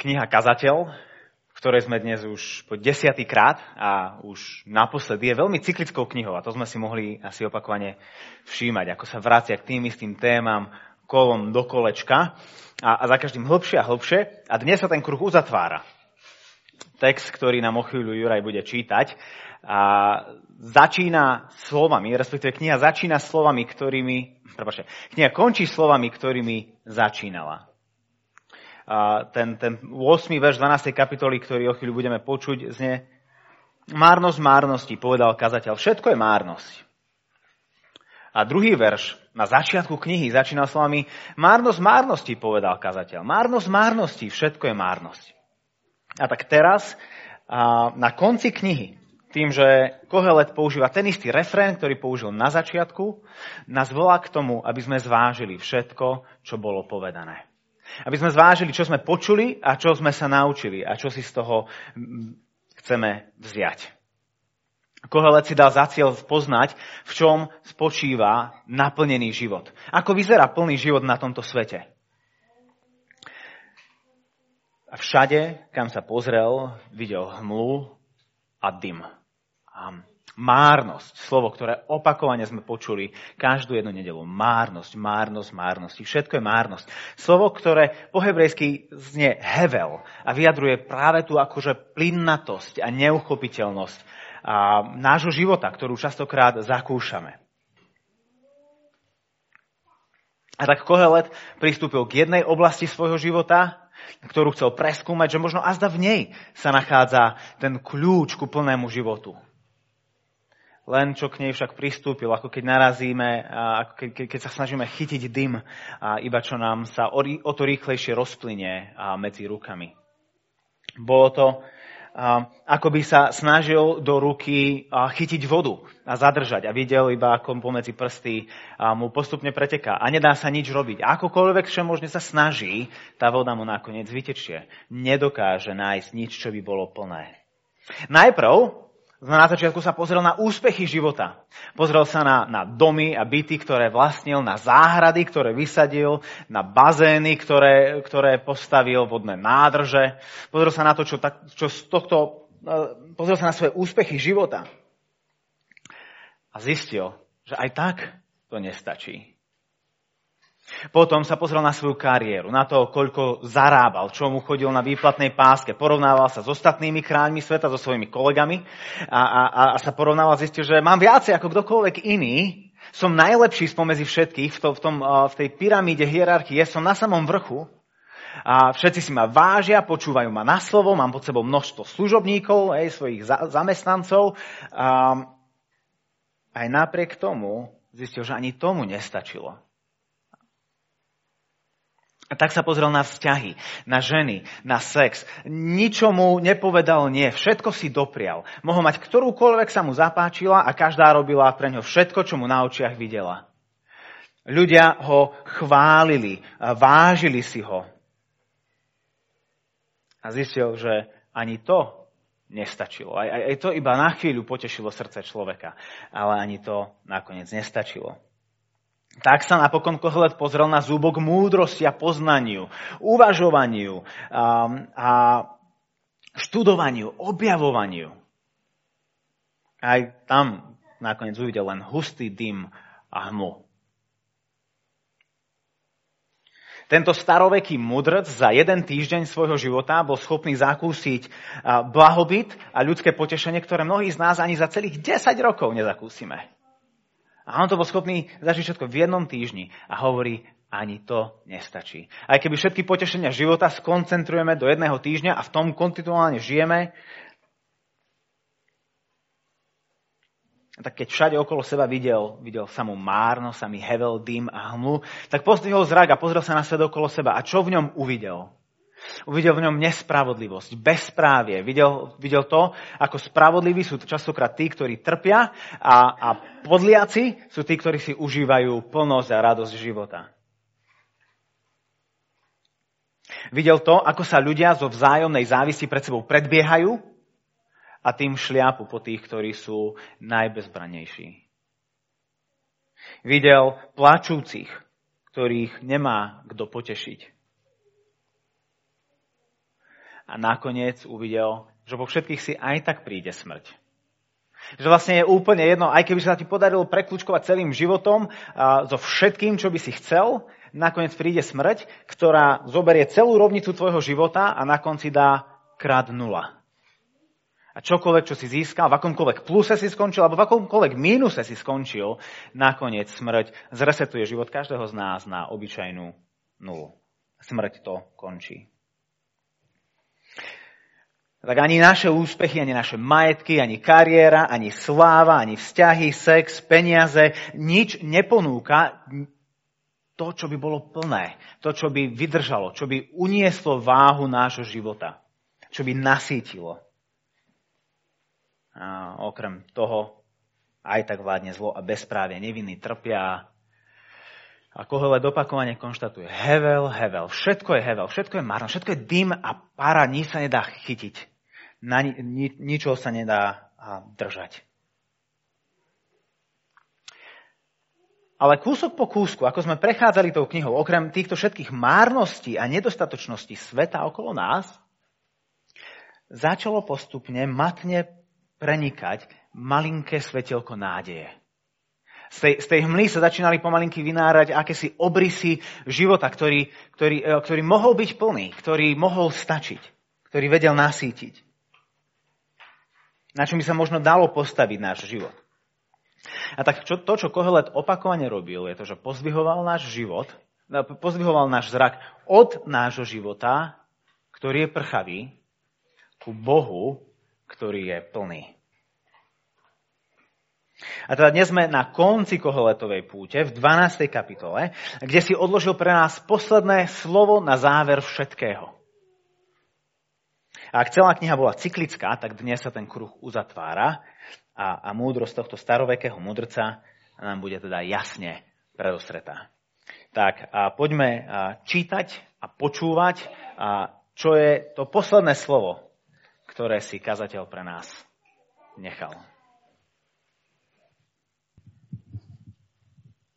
kniha Kazateľ, v ktorej sme dnes už po desiatý krát a už naposledy je veľmi cyklickou knihou a to sme si mohli asi opakovane všímať, ako sa vracia k tým istým témam kolom do kolečka a, a za každým hlbšie a hlbšie. A dnes sa ten kruh uzatvára. Text, ktorý nám o chvíľu Juraj bude čítať, a začína slovami, respektíve kniha začína slovami, ktorými, prepáčte, kniha končí slovami, ktorými začínala ten, ten 8. verš 12. kapitoly, ktorý o chvíľu budeme počuť, znie Márnosť márnosti, povedal kazateľ. Všetko je márnosť. A druhý verš na začiatku knihy začínal slovami Márnosť márnosti, povedal kazateľ. Márnosť márnosti, všetko je márnosť. A tak teraz, na konci knihy, tým, že Kohelet používa ten istý refrén, ktorý použil na začiatku, nás volá k tomu, aby sme zvážili všetko, čo bolo povedané. Aby sme zvážili, čo sme počuli a čo sme sa naučili a čo si z toho chceme vziať. Kohelet si dal za cieľ poznať, v čom spočíva naplnený život. Ako vyzerá plný život na tomto svete. A všade, kam sa pozrel, videl hmlu a dym. A Márnosť, slovo, ktoré opakovane sme počuli každú jednu nedelu. Márnosť, márnosť, márnosť. Všetko je márnosť. Slovo, ktoré po hebrejsky znie hevel a vyjadruje práve tú akože plinnatosť a neuchopiteľnosť a nášho života, ktorú častokrát zakúšame. A tak Kohelet pristúpil k jednej oblasti svojho života, ktorú chcel preskúmať, že možno azda v nej sa nachádza ten kľúč ku plnému životu len čo k nej však pristúpil, ako keď narazíme, ako keď, keď sa snažíme chytiť dym, a iba čo nám sa o, o to rýchlejšie rozplynie medzi rukami. Bolo to, ako by sa snažil do ruky chytiť vodu a zadržať a videl iba, ako pomedzi prsty mu postupne preteká a nedá sa nič robiť. Akokoľvek všemožne sa snaží, tá voda mu nakoniec vytečie. Nedokáže nájsť nič, čo by bolo plné. Najprv na začiatku sa pozrel na úspechy života. Pozrel sa na, na domy a byty, ktoré vlastnil, na záhrady, ktoré vysadil, na bazény, ktoré, ktoré postavil, vodné nádrže. Pozrel sa na to, čo, čo z tohto, e, pozrel sa na svoje úspechy života. A zistil, že aj tak to nestačí. Potom sa pozrel na svoju kariéru, na to, koľko zarábal, čo mu chodil na výplatnej páske, porovnával sa s ostatnými kráľmi sveta, so svojimi kolegami a, a, a sa porovnával a zistil, že mám viacej ako kdokoľvek iný, som najlepší spomezi všetkých v, to, v, tom, v tej pyramíde hierarchie, som na samom vrchu a všetci si ma vážia, počúvajú ma na slovo, mám pod sebou množstvo služobníkov, aj svojich za, zamestnancov. A aj napriek tomu zistil, že ani tomu nestačilo. A tak sa pozrel na vzťahy, na ženy, na sex. Ničomu nepovedal nie, všetko si doprial. Mohol mať ktorúkoľvek sa mu zapáčila a každá robila pre ňo všetko, čo mu na očiach videla. Ľudia ho chválili, vážili si ho. A zistil, že ani to nestačilo. Aj, aj, aj to iba na chvíľu potešilo srdce človeka, ale ani to nakoniec nestačilo. Tak sa napokon Kohelet pozrel na zúbok múdrosti a poznaniu, uvažovaniu a, a študovaniu, objavovaniu. Aj tam nakoniec uvidel len hustý dym a hmu. Tento staroveký mudrc za jeden týždeň svojho života bol schopný zakúsiť blahobyt a ľudské potešenie, ktoré mnohí z nás ani za celých 10 rokov nezakúsime. A on to bol schopný zažiť všetko v jednom týždni a hovorí, ani to nestačí. Aj keby všetky potešenia života skoncentrujeme do jedného týždňa a v tom kontinuálne žijeme, tak keď všade okolo seba videl, videl samú márno, samý hevel, dym a hmlu, tak pozdvihol zrak a pozrel sa na svet okolo seba. A čo v ňom uvidel? Uvidel v ňom nespravodlivosť, bezprávie. Videl, videl to, ako spravodliví sú častokrát tí, ktorí trpia a, a podliaci sú tí, ktorí si užívajú plnosť a radosť života. Videl to, ako sa ľudia zo vzájomnej závisti pred sebou predbiehajú a tým šliapu po tých, ktorí sú najbezbranejší. Videl plačúcich, ktorých nemá kto potešiť a nakoniec uvidel, že po všetkých si aj tak príde smrť. Že vlastne je úplne jedno, aj keby sa ti podarilo preklúčkovať celým životom a so všetkým, čo by si chcel, nakoniec príde smrť, ktorá zoberie celú rovnicu tvojho života a na konci dá krát nula. A čokoľvek, čo si získal, v akomkoľvek pluse si skončil, alebo v akomkoľvek mínuse si skončil, nakoniec smrť zresetuje život každého z nás na obyčajnú nulu. Smrť to končí. Tak ani naše úspechy, ani naše majetky, ani kariéra, ani sláva, ani vzťahy, sex, peniaze, nič neponúka to, čo by bolo plné, to, čo by vydržalo, čo by unieslo váhu nášho života, čo by nasítilo. A okrem toho aj tak vládne zlo a bezprávie, nevinní trpia. A Kohelet opakovane konštatuje, hevel, hevel, všetko je hevel, všetko je marno, všetko je dym a para, nič sa nedá chytiť na ni, ni, ničoho sa nedá držať. Ale kúsok po kúsku, ako sme prechádzali tou knihou, okrem týchto všetkých márností a nedostatočností sveta okolo nás, začalo postupne matne prenikať malinké svetelko nádeje. Z tej, z tej hmly sa začínali pomalinky vynárať akési obrysy života, ktorý, ktorý, e, ktorý mohol byť plný, ktorý mohol stačiť, ktorý vedel nasítiť na čom by sa možno dalo postaviť náš život. A tak čo, to, čo Kohelet opakovane robil, je to, že pozdvihoval náš život, no, pozdvihoval náš zrak od nášho života, ktorý je prchavý, ku Bohu, ktorý je plný. A teda dnes sme na konci Koheletovej púte, v 12. kapitole, kde si odložil pre nás posledné slovo na záver všetkého. A ak celá kniha bola cyklická, tak dnes sa ten kruh uzatvára a, a múdrosť tohto starovekého mudrca nám bude teda jasne predostretá. Tak a poďme čítať a počúvať, a čo je to posledné slovo, ktoré si kazateľ pre nás nechal.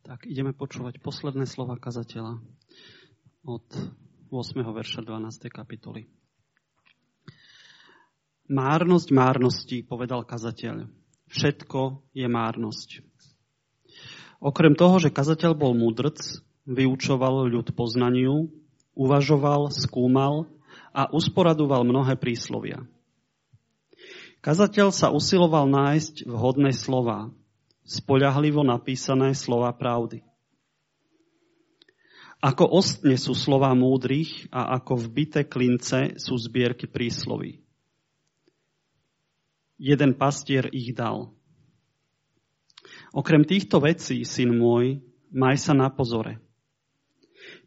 Tak ideme počúvať posledné slova kazateľa od 8. verša 12. kapitoly. Márnosť márnosti, povedal kazateľ. Všetko je márnosť. Okrem toho, že kazateľ bol múdrc, vyučoval ľud poznaniu, uvažoval, skúmal a usporadoval mnohé príslovia. Kazateľ sa usiloval nájsť vhodné slova, spoľahlivo napísané slova pravdy. Ako ostne sú slova múdrych a ako vbité klince sú zbierky prísloví jeden pastier ich dal. Okrem týchto vecí, syn môj, maj sa na pozore.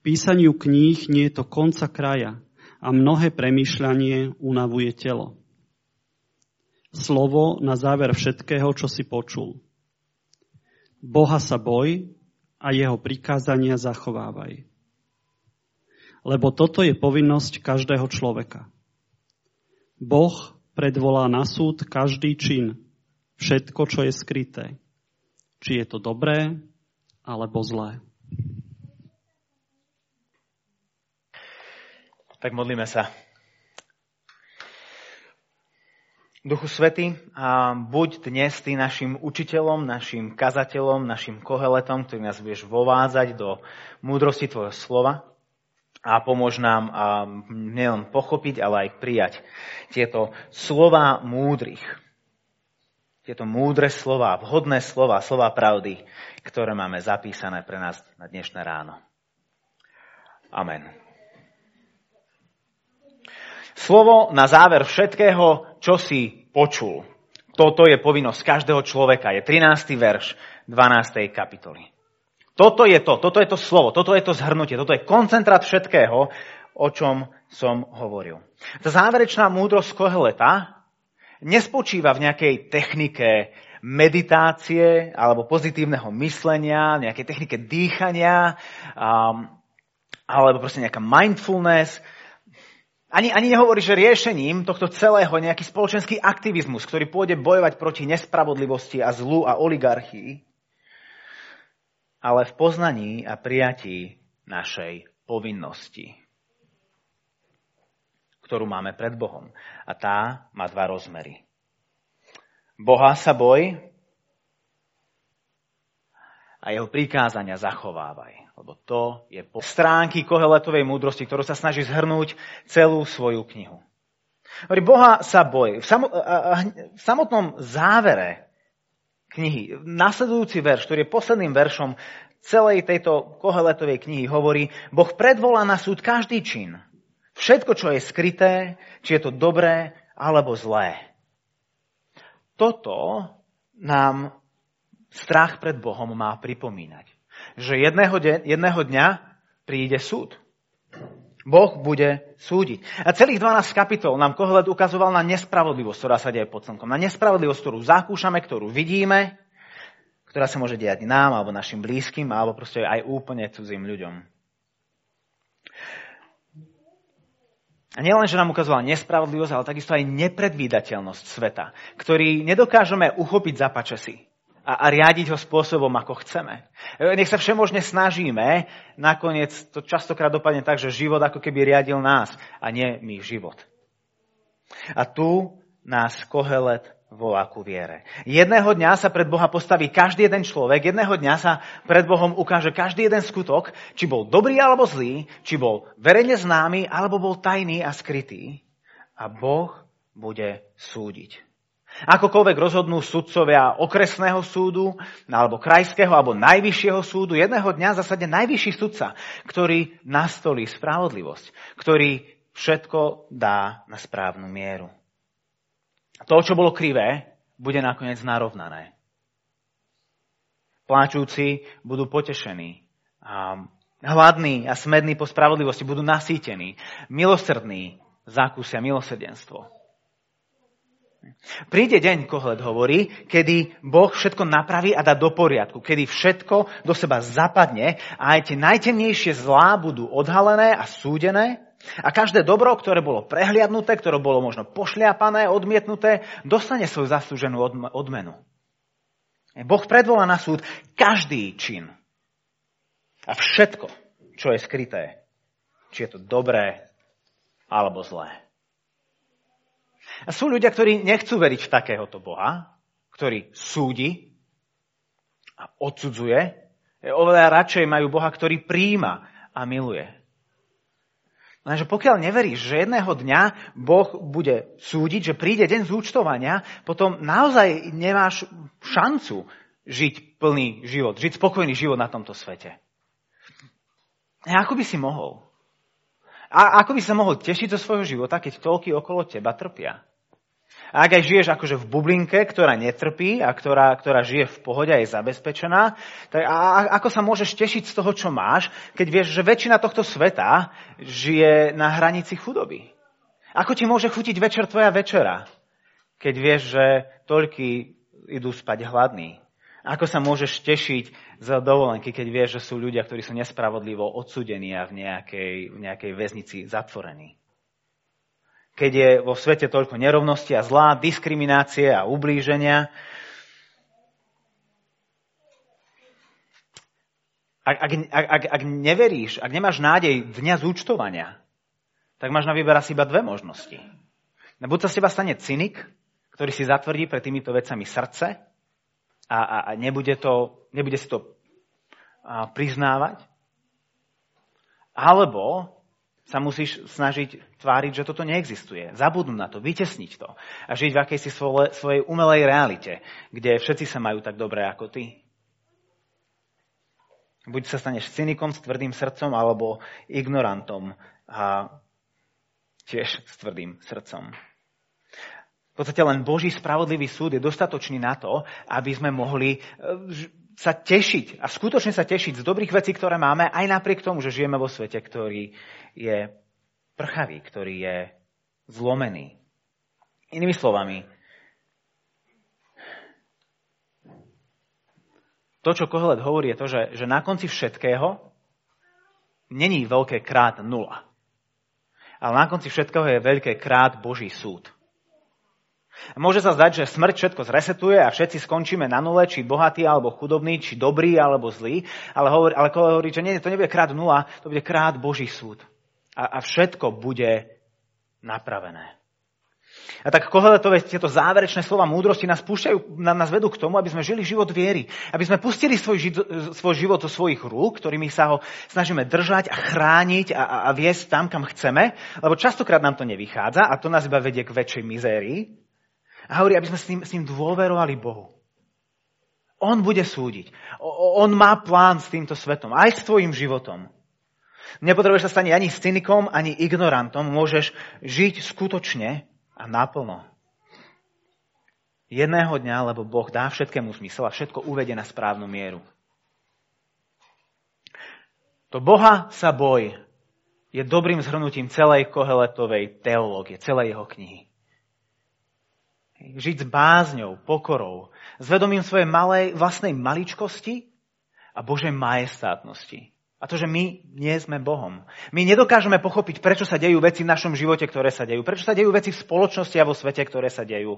Písaniu kníh nie je to konca kraja a mnohé premýšľanie unavuje telo. Slovo na záver všetkého, čo si počul. Boha sa boj a jeho prikázania zachovávaj. Lebo toto je povinnosť každého človeka. Boh predvolá na súd každý čin, všetko, čo je skryté. Či je to dobré, alebo zlé. Tak modlíme sa. Duchu Svety, a buď dnes ty našim učiteľom, našim kazateľom, našim koheletom, ktorý nás budeš vovádzať do múdrosti Tvojho slova a pomôž nám nielen pochopiť, ale aj prijať tieto slova múdrych. Tieto múdre slova, vhodné slova, slova pravdy, ktoré máme zapísané pre nás na dnešné ráno. Amen. Slovo na záver všetkého, čo si počul. Toto je povinnosť každého človeka. Je 13. verš 12. kapitoly. Toto je to, toto je to slovo, toto je to zhrnutie, toto je koncentrát všetkého, o čom som hovoril. Tá záverečná múdrosť Koheleta nespočíva v nejakej technike meditácie alebo pozitívneho myslenia, nejakej technike dýchania um, alebo proste nejaká mindfulness. Ani, ani nehovorí, že riešením tohto celého nejaký spoločenský aktivizmus, ktorý pôjde bojovať proti nespravodlivosti a zlu a oligarchii, ale v poznaní a prijatí našej povinnosti. ktorú máme pred Bohom. A tá má dva rozmery. Boha sa boj a jeho prikázania zachovávaj. Lebo to je po stránky koheletovej múdrosti, ktorú sa snaží zhrnúť celú svoju knihu. Boha sa boj. V samotnom závere knihy, nasledujúci verš, ktorý je posledným veršom celej tejto koheletovej knihy, hovorí, Boh predvolá na súd každý čin. Všetko, čo je skryté, či je to dobré alebo zlé. Toto nám strach pred Bohom má pripomínať. Že jedného, de- jedného dňa príde súd. Boh bude súdiť. A celých 12 kapitol nám Kohelet ukazoval na nespravodlivosť, ktorá sa deje pod slnkom. Na nespravodlivosť, ktorú zakúšame, ktorú vidíme, ktorá sa môže diať nám, alebo našim blízkym, alebo proste aj úplne cudzím ľuďom. A nielen, že nám ukazoval nespravodlivosť, ale takisto aj nepredvídateľnosť sveta, ktorý nedokážeme uchopiť za pačesy a, a riadiť ho spôsobom, ako chceme. Nech sa všemožne snažíme, nakoniec to častokrát dopadne tak, že život ako keby riadil nás a nie my život. A tu nás Kohelet volá ku viere. Jedného dňa sa pred Boha postaví každý jeden človek, jedného dňa sa pred Bohom ukáže každý jeden skutok, či bol dobrý alebo zlý, či bol verejne známy alebo bol tajný a skrytý. A Boh bude súdiť. Akokoľvek rozhodnú sudcovia okresného súdu, alebo krajského, alebo najvyššieho súdu, jedného dňa zasadne najvyšší sudca, ktorý nastolí spravodlivosť, ktorý všetko dá na správnu mieru. To, čo bolo krivé, bude nakoniec narovnané. Pláčúci budú potešení. Hladní a smední po spravodlivosti budú nasýtení. Milosrdní zakúsia milosrdenstvo. Príde deň, Kohled hovorí, kedy Boh všetko napraví a dá do poriadku, kedy všetko do seba zapadne a aj tie najtemnejšie zlá budú odhalené a súdené a každé dobro, ktoré bolo prehliadnuté, ktoré bolo možno pošliapané, odmietnuté, dostane svoju zaslúženú odmenu. Boh predvolá na súd každý čin a všetko, čo je skryté, či je to dobré alebo zlé. A sú ľudia, ktorí nechcú veriť v takéhoto Boha, ktorý súdi a odsudzuje. Oveľa radšej majú Boha, ktorý príjima a miluje. Lenže pokiaľ neveríš, že jedného dňa Boh bude súdiť, že príde deň zúčtovania, potom naozaj nemáš šancu žiť plný život, žiť spokojný život na tomto svete. A ako by si mohol? A ako by sa mohol tešiť zo svojho života, keď toľky okolo teba trpia? A ak aj žiješ akože v bublinke, ktorá netrpí a ktorá, ktorá žije v pohode a je zabezpečená, tak a, ako sa môžeš tešiť z toho, čo máš, keď vieš, že väčšina tohto sveta žije na hranici chudoby? Ako ti môže chutiť večer tvoja večera, keď vieš, že toľky idú spať hladní? Ako sa môžeš tešiť z dovolenky, keď vieš, že sú ľudia, ktorí sú nespravodlivo odsudení a v nejakej, v nejakej väznici zatvorení? Keď je vo svete toľko nerovnosti a zlá, diskriminácie a ublíženia. Ak, ak, ak, ak neveríš, ak nemáš nádej dňa zúčtovania, tak máš na výber asi iba dve možnosti. Buď sa z teba stane cynik, ktorý si zatvrdí pred týmito vecami srdce a, a, a nebude, to, nebude si to a, priznávať. Alebo sa musíš snažiť tváriť, že toto neexistuje. Zabudnúť na to, vytesniť to a žiť v akejsi svoje, svojej umelej realite, kde všetci sa majú tak dobre ako ty. Buď sa staneš cynikom s tvrdým srdcom, alebo ignorantom a tiež s tvrdým srdcom. V podstate len Boží spravodlivý súd je dostatočný na to, aby sme mohli e, sa tešiť a skutočne sa tešiť z dobrých vecí, ktoré máme, aj napriek tomu, že žijeme vo svete, ktorý je prchavý, ktorý je zlomený. Inými slovami, to, čo Kohelet hovorí, je to, že, že na konci všetkého není veľké krát nula. Ale na konci všetkého je veľké krát Boží súd. Môže sa zdať, že smrť všetko zresetuje a všetci skončíme na nule, či bohatý alebo chudobný, či dobrý alebo zlý, ale, hovorí, ale hovorí, že nie, to nebude krát nula, to bude krát Boží súd. A, a všetko bude napravené. A tak Koheletové tieto záverečné slova múdrosti nás púšťajú, nás vedú k tomu, aby sme žili život viery. Aby sme pustili svoj, ži, svoj život do svojich rúk, ktorými sa ho snažíme držať a chrániť a, a, a viesť tam, kam chceme, lebo častokrát nám to nevychádza a to nás iba vedie k väčšej mizérii. A hovorí, aby sme s ním, s ním dôverovali Bohu. On bude súdiť. On má plán s týmto svetom, aj s tvojim životom. Nepotrebuješ sa stať ani cynikom, ani ignorantom. Môžeš žiť skutočne a naplno. Jedného dňa, lebo Boh dá všetkému zmysel a všetko uvedie na správnu mieru. To Boha sa boj je dobrým zhrnutím celej koheletovej teológie, celej jeho knihy. Žiť s bázňou, pokorou, s vedomím svojej malej, vlastnej maličkosti a Božej majestátnosti. A to, že my nie sme Bohom. My nedokážeme pochopiť, prečo sa dejú veci v našom živote, ktoré sa dejú. Prečo sa dejú veci v spoločnosti a vo svete, ktoré sa dejú.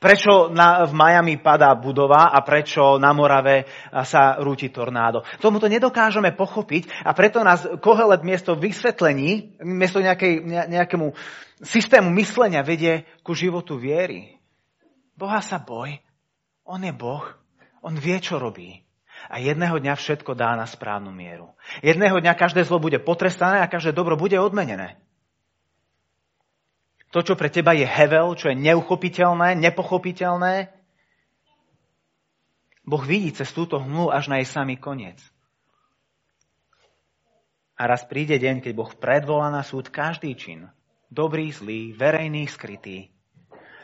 Prečo na, v Miami padá budova a prečo na Morave sa rúti tornádo. Tomu to nedokážeme pochopiť a preto nás Kohelet miesto vysvetlení, miesto nejakej, nejakému systému myslenia vedie ku životu viery. Boha sa boj. On je Boh. On vie, čo robí. A jedného dňa všetko dá na správnu mieru. Jedného dňa každé zlo bude potrestané a každé dobro bude odmenené. To, čo pre teba je hevel, čo je neuchopiteľné, nepochopiteľné, Boh vidí cez túto hmlu až na jej samý koniec. A raz príde deň, keď Boh predvolá na súd každý čin, dobrý, zlý, verejný, skrytý,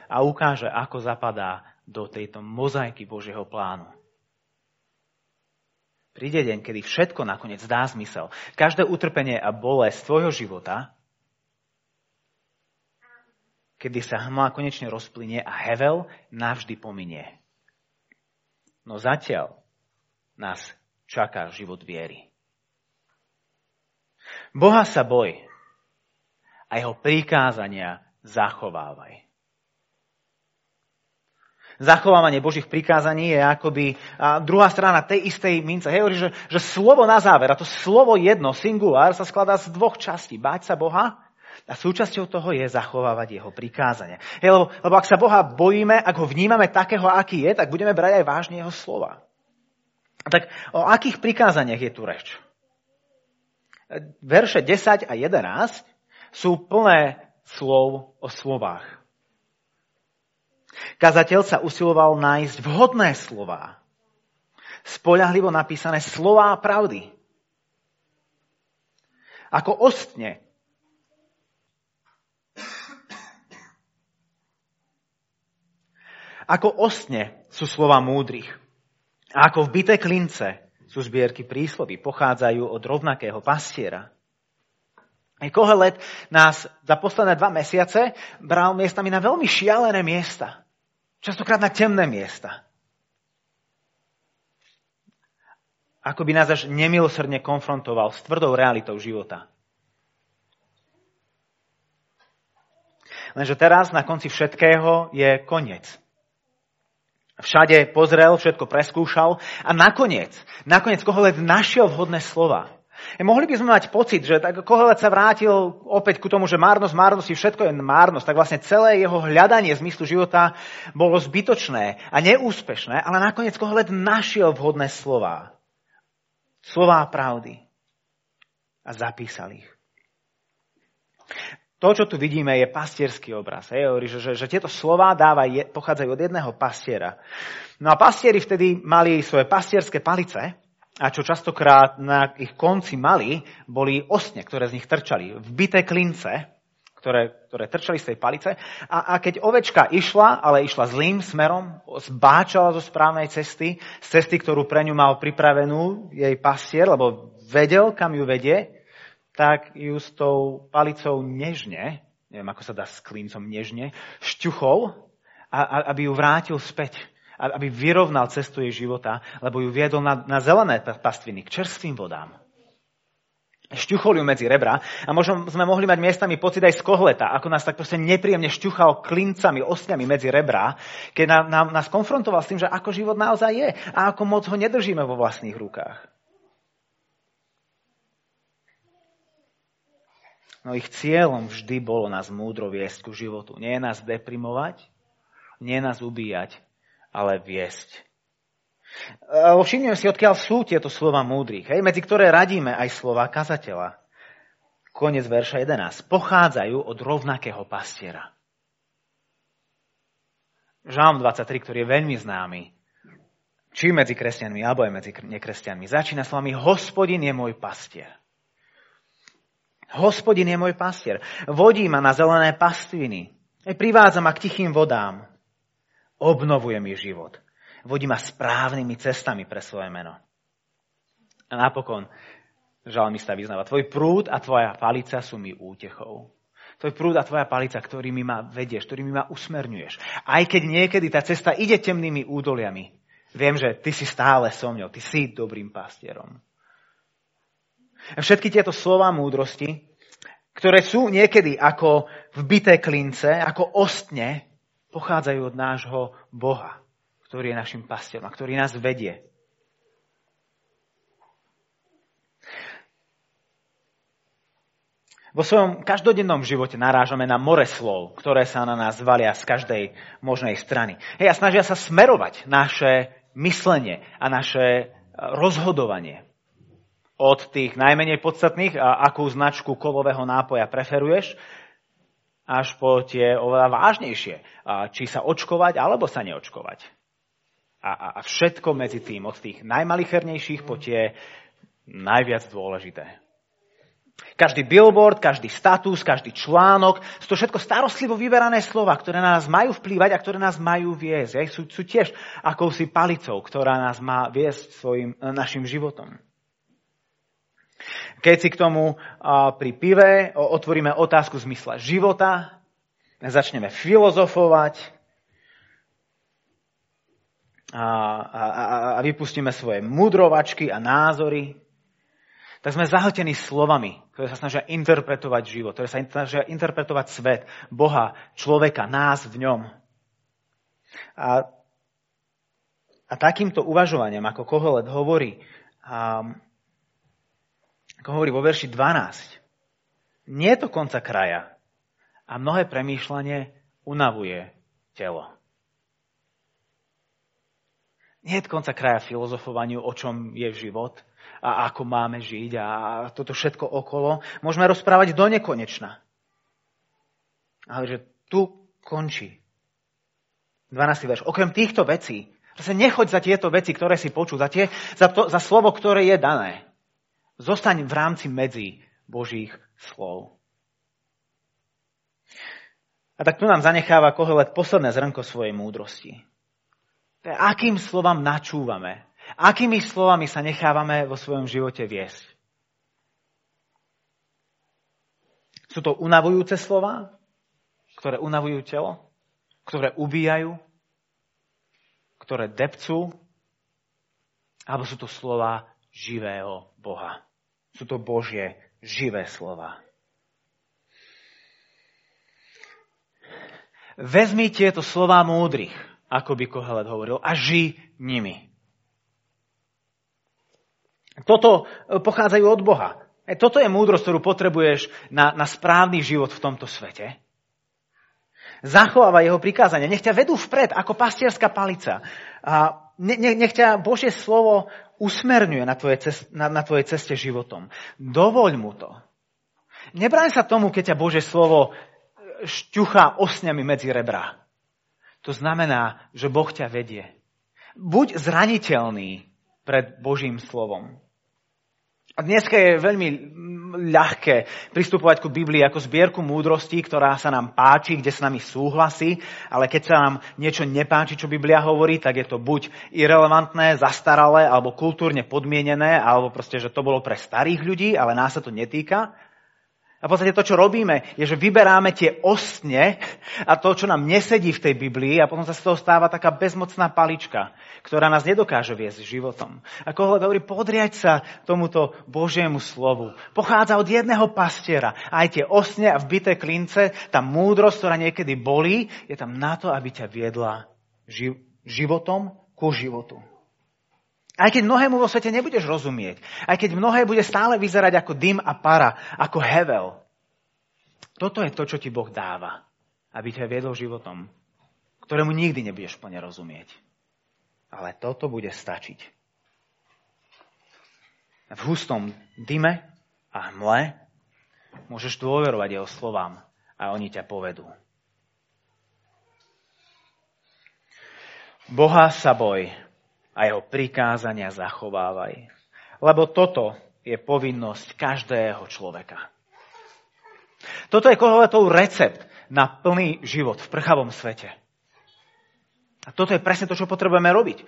a ukáže, ako zapadá do tejto mozaiky Božieho plánu. Príde deň, kedy všetko nakoniec dá zmysel. Každé utrpenie a bolesť tvojho života, kedy sa hmla konečne rozplynie a hevel navždy pominie. No zatiaľ nás čaká život viery. Boha sa boj a jeho prikázania zachovávaj zachovávanie Božích prikázaní je akoby druhá strana tej istej mince. Hej, hovorí, že, že slovo na záver, a to slovo jedno, singulár, sa skladá z dvoch častí. Báť sa Boha a súčasťou toho je zachovávať jeho prikázania. Hej, lebo, lebo ak sa Boha bojíme, ak ho vnímame takého, aký je, tak budeme brať aj vážne jeho slova. Tak o akých prikázaniach je tu reč? Verše 10 a 11 sú plné slov o slovách. Kazateľ sa usiloval nájsť vhodné slova. Spoľahlivo napísané slová pravdy. Ako ostne. Ako ostne sú slova múdrych. A ako v bité klince sú zbierky príslovy, pochádzajú od rovnakého pastiera. Kohelet nás za posledné dva mesiace bral miestami na veľmi šialené miesta. Častokrát na temné miesta. Ako by nás až nemilosrdne konfrontoval s tvrdou realitou života. Lenže teraz na konci všetkého je koniec. Všade pozrel, všetko preskúšal a nakoniec, nakoniec Kohelet našiel vhodné slova. E, mohli by sme mať pocit, že tak Kohelet sa vrátil opäť ku tomu, že márnosť márnosti, všetko je márnosť, tak vlastne celé jeho hľadanie zmyslu života bolo zbytočné a neúspešné, ale nakoniec Kohelet našiel vhodné slova. Slová pravdy. A zapísal ich. To, čo tu vidíme, je pastierský obraz. Hej, že, že, že tieto slova dáva, je, pochádzajú od jedného pastiera. No a pastieri vtedy mali svoje pastierské palice, a čo častokrát na ich konci mali, boli osne, ktoré z nich trčali. Vbité klince, ktoré, ktoré trčali z tej palice. A, a keď ovečka išla, ale išla zlým smerom, zbáčala zo správnej cesty, z cesty, ktorú pre ňu mal pripravenú jej pastier, lebo vedel, kam ju vedie, tak ju s tou palicou nežne, neviem, ako sa dá s klincom nežne, šťuchol, a, a, aby ju vrátil späť aby vyrovnal cestu jej života, lebo ju viedol na, na zelené pastviny, k čerstvým vodám. Šťuchol ju medzi rebra a možno sme mohli mať miestami pocit aj z kohleta, ako nás tak proste nepríjemne šťuchal klincami, osňami medzi rebra, keď nám, nám, nás konfrontoval s tým, že ako život naozaj je a ako moc ho nedržíme vo vlastných rukách. No ich cieľom vždy bolo nás múdro viesť ku životu. Nie nás deprimovať, nie nás ubíjať, ale viesť. Všimneme si, odkiaľ sú tieto slova múdrych, hej, medzi ktoré radíme aj slova kazateľa. Konec verša 11. Pochádzajú od rovnakého pastiera. Žalm 23, ktorý je veľmi známy, či medzi kresťanmi, alebo aj medzi nekresťanmi, začína slovami Hospodin je môj pastier. Hospodin je môj pastier. Vodí ma na zelené pastviny. Privádza ma k tichým vodám. Obnovuje mi život. Vodí ma správnymi cestami pre svoje meno. A napokon žalmista vyznáva, tvoj prúd a tvoja palica sú mi útechou. Tvoj prúd a tvoja palica, ktorými ma vedieš, ktorými ma usmerňuješ. Aj keď niekedy tá cesta ide temnými údoliami, viem, že ty si stále so mňou, ty si dobrým pastierom. Všetky tieto slova múdrosti, ktoré sú niekedy ako vbité klince, ako ostne, pochádzajú od nášho Boha, ktorý je našim pastierom a ktorý nás vedie. Vo svojom každodennom živote narážame na more slov, ktoré sa na nás valia z každej možnej strany. Hej, a snažia sa smerovať naše myslenie a naše rozhodovanie od tých najmenej podstatných, akú značku kovového nápoja preferuješ, až po tie oveľa vážnejšie, či sa očkovať alebo sa neočkovať. A, a, a všetko medzi tým, od tých najmalichernejších po tie najviac dôležité. Každý billboard, každý status, každý článok, sú to všetko starostlivo vyberané slova, ktoré na nás majú vplývať a ktoré nás majú viesť. Sú, sú tiež akousi palicou, ktorá nás má viesť svojim, našim životom. Keď si k tomu pri pive otvoríme otázku zmysla života, začneme filozofovať a, a, a vypustíme svoje mudrovačky a názory, tak sme zahltení slovami, ktoré sa snažia interpretovať život, ktoré sa snažia interpretovať svet, Boha, človeka, nás v ňom. A, a takýmto uvažovaním, ako Kohelet hovorí, um, ako hovorí vo verši 12, nie je to konca kraja a mnohé premýšľanie unavuje telo. Nie je konca kraja filozofovaniu, o čom je život a ako máme žiť a toto všetko okolo. Môžeme rozprávať do nekonečna. Ale že tu končí. 12. verš. Okrem týchto vecí, sa nechoď za tieto veci, ktoré si počul, za, tie, za, to, za slovo, ktoré je dané. Zostaň v rámci medzi Božích slov. A tak tu nám zanecháva Kohelet posledné zrnko svojej múdrosti. Akým slovám načúvame? Akými slovami sa nechávame vo svojom živote viesť? Sú to unavujúce slova, ktoré unavujú telo, ktoré ubíjajú, ktoré depcú, alebo sú to slova živého Boha. Sú to Božie živé slova. Vezmi tieto slova múdrych, ako by Kohelet hovoril, a ži nimi. Toto e, pochádzajú od Boha. E, toto je múdrosť, ktorú potrebuješ na, na správny život v tomto svete. Zachováva jeho prikázania. Nech ťa vedú vpred ako pastierská palica. A nech ťa Božie slovo usmerňuje na tvojej, ceste, na, na tvojej ceste životom. Dovoľ mu to. Nebráň sa tomu, keď ťa Božie slovo šťuchá osňami medzi rebra. To znamená, že Boh ťa vedie. Buď zraniteľný pred Božím slovom. A dneska je veľmi ľahké pristupovať ku Biblii ako zbierku múdrosti, ktorá sa nám páči, kde s nami súhlasí, ale keď sa nám niečo nepáči, čo Biblia hovorí, tak je to buď irrelevantné, zastaralé, alebo kultúrne podmienené, alebo proste, že to bolo pre starých ľudí, ale nás sa to netýka. A v podstate to, čo robíme, je, že vyberáme tie ostne a to, čo nám nesedí v tej Biblii a potom sa z toho stáva taká bezmocná palička, ktorá nás nedokáže viesť životom. A Kohle hovorí, podriať sa tomuto Božiemu slovu. Pochádza od jedného pastiera. Aj tie osne a vbité klince, tá múdrosť, ktorá niekedy bolí, je tam na to, aby ťa viedla životom ku životu. Aj keď mnohému vo svete nebudeš rozumieť, aj keď mnohé bude stále vyzerať ako dym a para, ako hevel, Toto je to, čo ti Boh dáva, aby ťa viedol životom, ktorému nikdy nebudeš plne rozumieť. Ale toto bude stačiť. V hustom dyme a hmle môžeš dôverovať jeho slovám a oni ťa povedú. Boha sa boj a jeho prikázania zachovávaj. Lebo toto je povinnosť každého človeka. Toto je Koheletov recept na plný život v prchavom svete. A toto je presne to, čo potrebujeme robiť.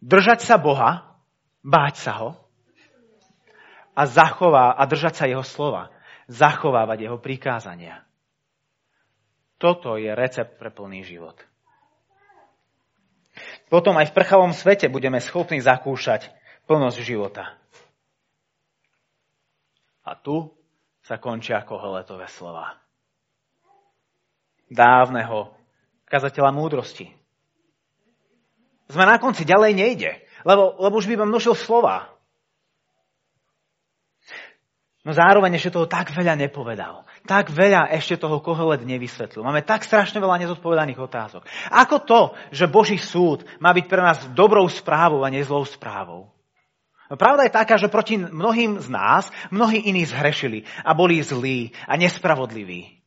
Držať sa Boha, báť sa ho a, zachová, a držať sa jeho slova. Zachovávať jeho prikázania. Toto je recept pre plný život. Potom aj v prchavom svete budeme schopní zakúšať plnosť života. A tu sa končia koholetové slova. Dávneho kazateľa múdrosti. Sme na konci, ďalej nejde, lebo, lebo už by vám množil slova. No zároveň ešte toho tak veľa nepovedal. Tak veľa ešte toho koholet nevysvetlil. Máme tak strašne veľa nezodpovedaných otázok. Ako to, že Boží súd má byť pre nás dobrou správou a nezlou správou? No pravda je taká, že proti mnohým z nás mnohí iní zhrešili a boli zlí a nespravodliví.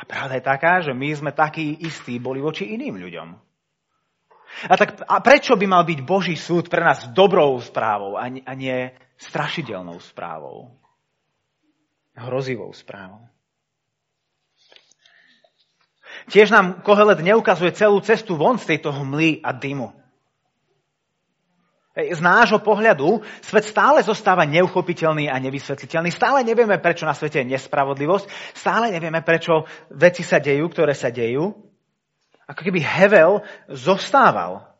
A pravda je taká, že my sme takí istí boli voči iným ľuďom. A tak a prečo by mal byť Boží súd pre nás dobrou správou a nie strašidelnou správou. Hrozivou správou. Tiež nám Kohelet neukazuje celú cestu von z tejto hmly a dymu. Z nášho pohľadu svet stále zostáva neuchopiteľný a nevysvetliteľný. Stále nevieme, prečo na svete je nespravodlivosť. Stále nevieme, prečo veci sa dejú, ktoré sa dejú. Ako keby Hevel zostával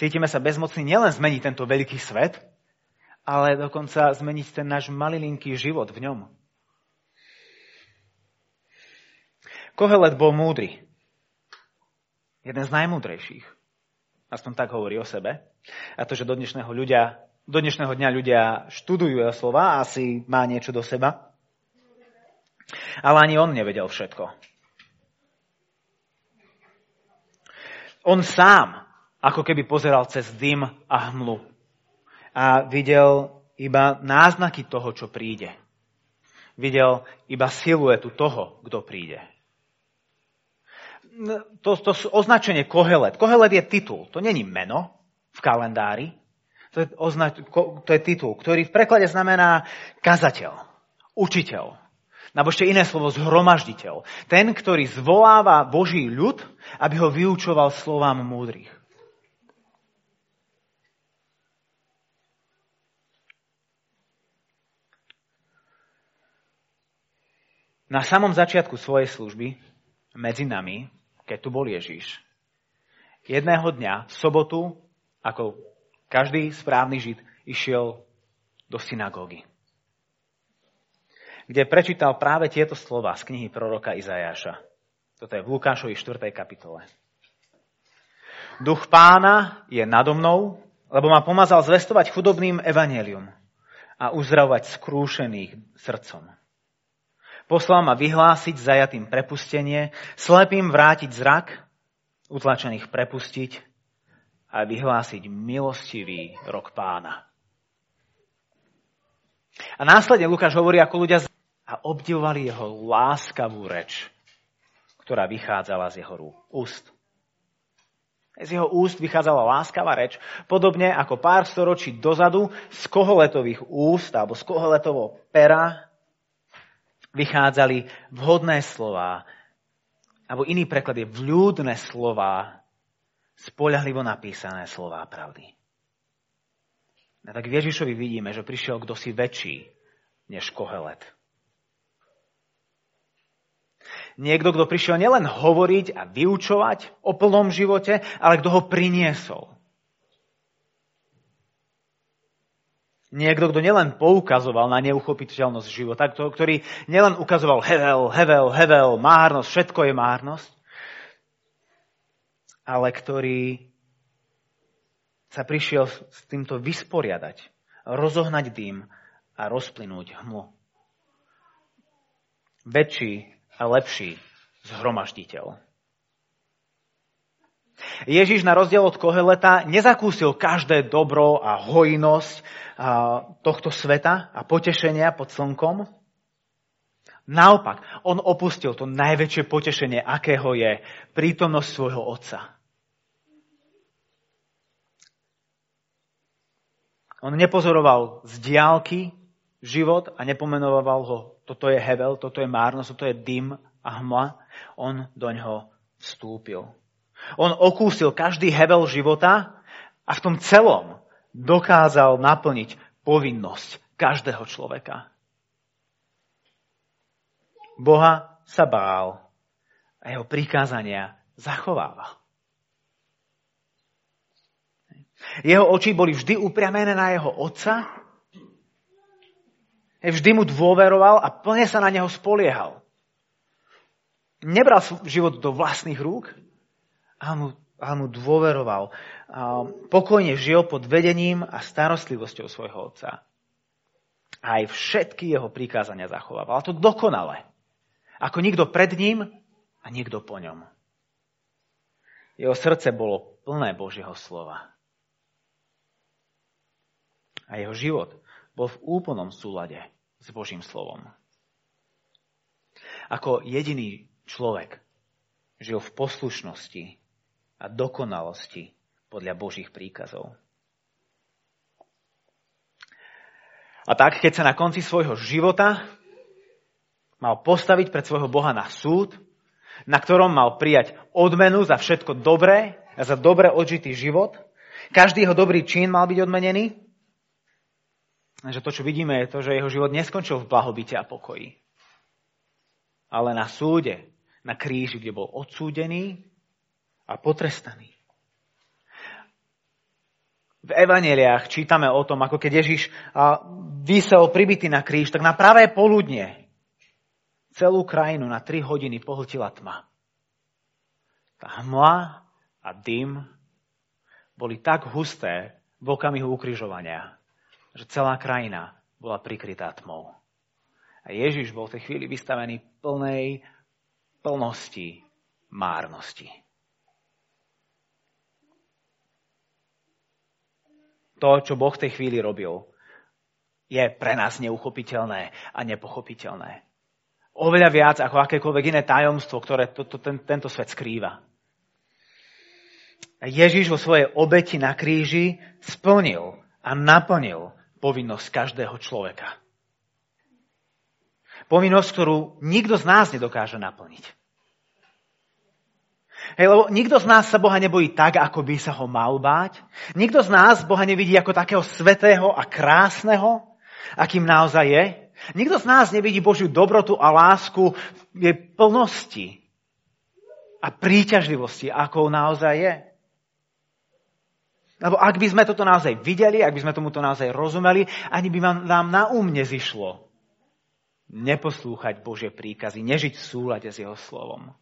Cítime sa bezmocní nielen zmeniť tento veľký svet, ale dokonca zmeniť ten náš malilinký život v ňom. Kohelet bol múdry. Jeden z najmúdrejších. Aspoň tak hovorí o sebe. A to, že do dnešného, ľudia, do dnešného dňa ľudia študujú jeho slova, asi má niečo do seba. Ale ani on nevedel všetko. On sám ako keby pozeral cez dym a hmlu. A videl iba náznaky toho, čo príde. Videl iba siluetu toho, kto príde. To, to označenie Kohelet. Kohelet je titul, to není meno v kalendári. To je, označ, to je titul, ktorý v preklade znamená kazateľ, učiteľ. Nebo ešte iné slovo, zhromažditeľ. Ten, ktorý zvoláva Boží ľud, aby ho vyučoval slovám múdrych. Na samom začiatku svojej služby medzi nami, keď tu bol Ježiš, jedného dňa, v sobotu, ako každý správny žid, išiel do synagógy, kde prečítal práve tieto slova z knihy proroka Izajáša. Toto je v Lukášovi 4. kapitole. Duch pána je nado mnou, lebo ma pomazal zvestovať chudobným evanelium a uzdravovať skrúšených srdcom Poslal ma vyhlásiť zajatým prepustenie, slepým vrátiť zrak, utlačených prepustiť a vyhlásiť milostivý rok pána. A následne Lukáš hovorí, ako ľudia a obdivovali jeho láskavú reč, ktorá vychádzala z jeho úst. Z jeho úst vychádzala láskavá reč, podobne ako pár storočí dozadu z koholetových úst alebo z koholetového pera vychádzali vhodné slova, alebo iný preklad je vľúdne slova, spoľahlivo napísané slova pravdy. A tak v Ježišovi vidíme, že prišiel kto si väčší než Kohelet. Niekto, kto prišiel nielen hovoriť a vyučovať o plnom živote, ale kto ho priniesol. Niekto, kto nielen poukazoval na neuchopiteľnosť života, ktorý nielen ukazoval hevel, hevel, hevel, márnosť, všetko je márnosť, ale ktorý sa prišiel s týmto vysporiadať, rozohnať dým a rozplynúť hmlu. Väčší a lepší zhromažditeľ. Ježiš na rozdiel od Koheleta nezakúsil každé dobro a hojnosť tohto sveta a potešenia pod slnkom. Naopak, on opustil to najväčšie potešenie, akého je prítomnosť svojho otca. On nepozoroval z diálky život a nepomenoval ho, toto je hevel, toto je márnosť, toto je dym a hmla. On do ňoho vstúpil. On okúsil každý hevel života a v tom celom dokázal naplniť povinnosť každého človeka. Boha sa bál a jeho prikázania zachováva. Jeho oči boli vždy upriamené na jeho otca, vždy mu dôveroval a plne sa na neho spoliehal. Nebral život do vlastných rúk, a mu, dôveroval. A pokojne žil pod vedením a starostlivosťou svojho otca. Aj všetky jeho prikázania zachovával. A to dokonale. Ako nikto pred ním a nikto po ňom. Jeho srdce bolo plné Božieho slova. A jeho život bol v úplnom súlade s Božím slovom. Ako jediný človek žil v poslušnosti a dokonalosti podľa Božích príkazov. A tak, keď sa na konci svojho života mal postaviť pred svojho Boha na súd, na ktorom mal prijať odmenu za všetko dobré a za dobre odžitý život, každý jeho dobrý čin mal byť odmenený, že to, čo vidíme, je to, že jeho život neskončil v blahobite a pokoji. Ale na súde, na kríži, kde bol odsúdený a potrestaný. V evaneliách čítame o tom, ako keď Ježiš vysel pribity na kríž, tak na pravé poludne celú krajinu na tri hodiny pohltila tma. Tá hmla a dym boli tak husté v okamihu ukrižovania, že celá krajina bola prikrytá tmou. A Ježiš bol v tej chvíli vystavený plnej plnosti márnosti. To, čo Boh v tej chvíli robil, je pre nás neuchopiteľné a nepochopiteľné. Oveľa viac ako akékoľvek iné tajomstvo, ktoré to, to, ten, tento svet skrýva. Ježiš vo svojej obeti na kríži splnil a naplnil povinnosť každého človeka. Povinnosť, ktorú nikto z nás nedokáže naplniť. Hej, lebo nikto z nás sa Boha nebojí tak, ako by sa ho mal báť. Nikto z nás Boha nevidí ako takého svetého a krásneho, akým naozaj je. Nikto z nás nevidí Božiu dobrotu a lásku v jej plnosti a príťažlivosti, ako naozaj je. Lebo ak by sme toto naozaj videli, ak by sme tomuto naozaj rozumeli, ani by nám na um nezišlo neposlúchať Božie príkazy, nežiť v súlade s Jeho slovom.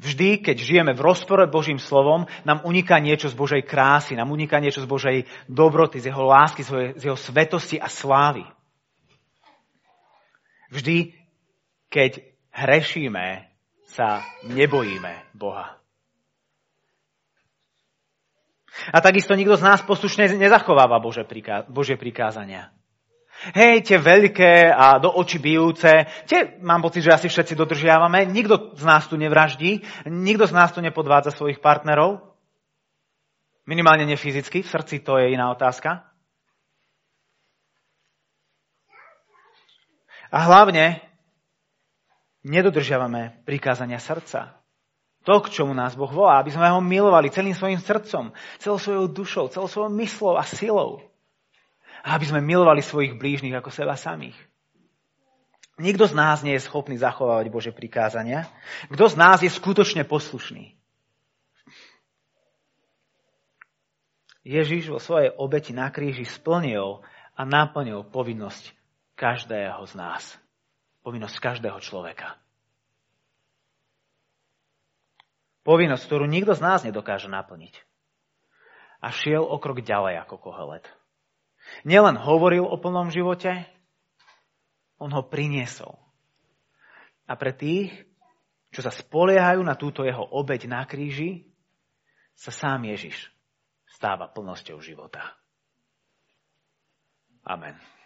Vždy, keď žijeme v rozpore Božím slovom, nám uniká niečo z Božej krásy, nám uniká niečo z Božej dobroty, z jeho lásky, z jeho svetosti a slávy. Vždy, keď hrešíme, sa nebojíme Boha. A takisto nikto z nás poslušne nezachováva Bože prikázania. Hej, tie veľké a do očí bijúce, tie mám pocit, že asi všetci dodržiavame. Nikto z nás tu nevraždí, nikto z nás tu nepodvádza svojich partnerov. Minimálne nefyzicky, v srdci to je iná otázka. A hlavne nedodržiavame prikázania srdca. To, k čomu nás Boh volá, aby sme ho milovali celým svojim srdcom, celou svojou dušou, celou svojou myslou a silou a aby sme milovali svojich blížnych ako seba samých. Nikto z nás nie je schopný zachovávať Bože prikázania. Kto z nás je skutočne poslušný? Ježiš vo svojej obeti na kríži splnil a naplnil povinnosť každého z nás. Povinnosť každého človeka. Povinnosť, ktorú nikto z nás nedokáže naplniť. A šiel o krok ďalej ako kohelet. Nielen hovoril o plnom živote, on ho priniesol. A pre tých, čo sa spoliehajú na túto jeho obeď na kríži, sa sám Ježiš stáva plnosťou života. Amen.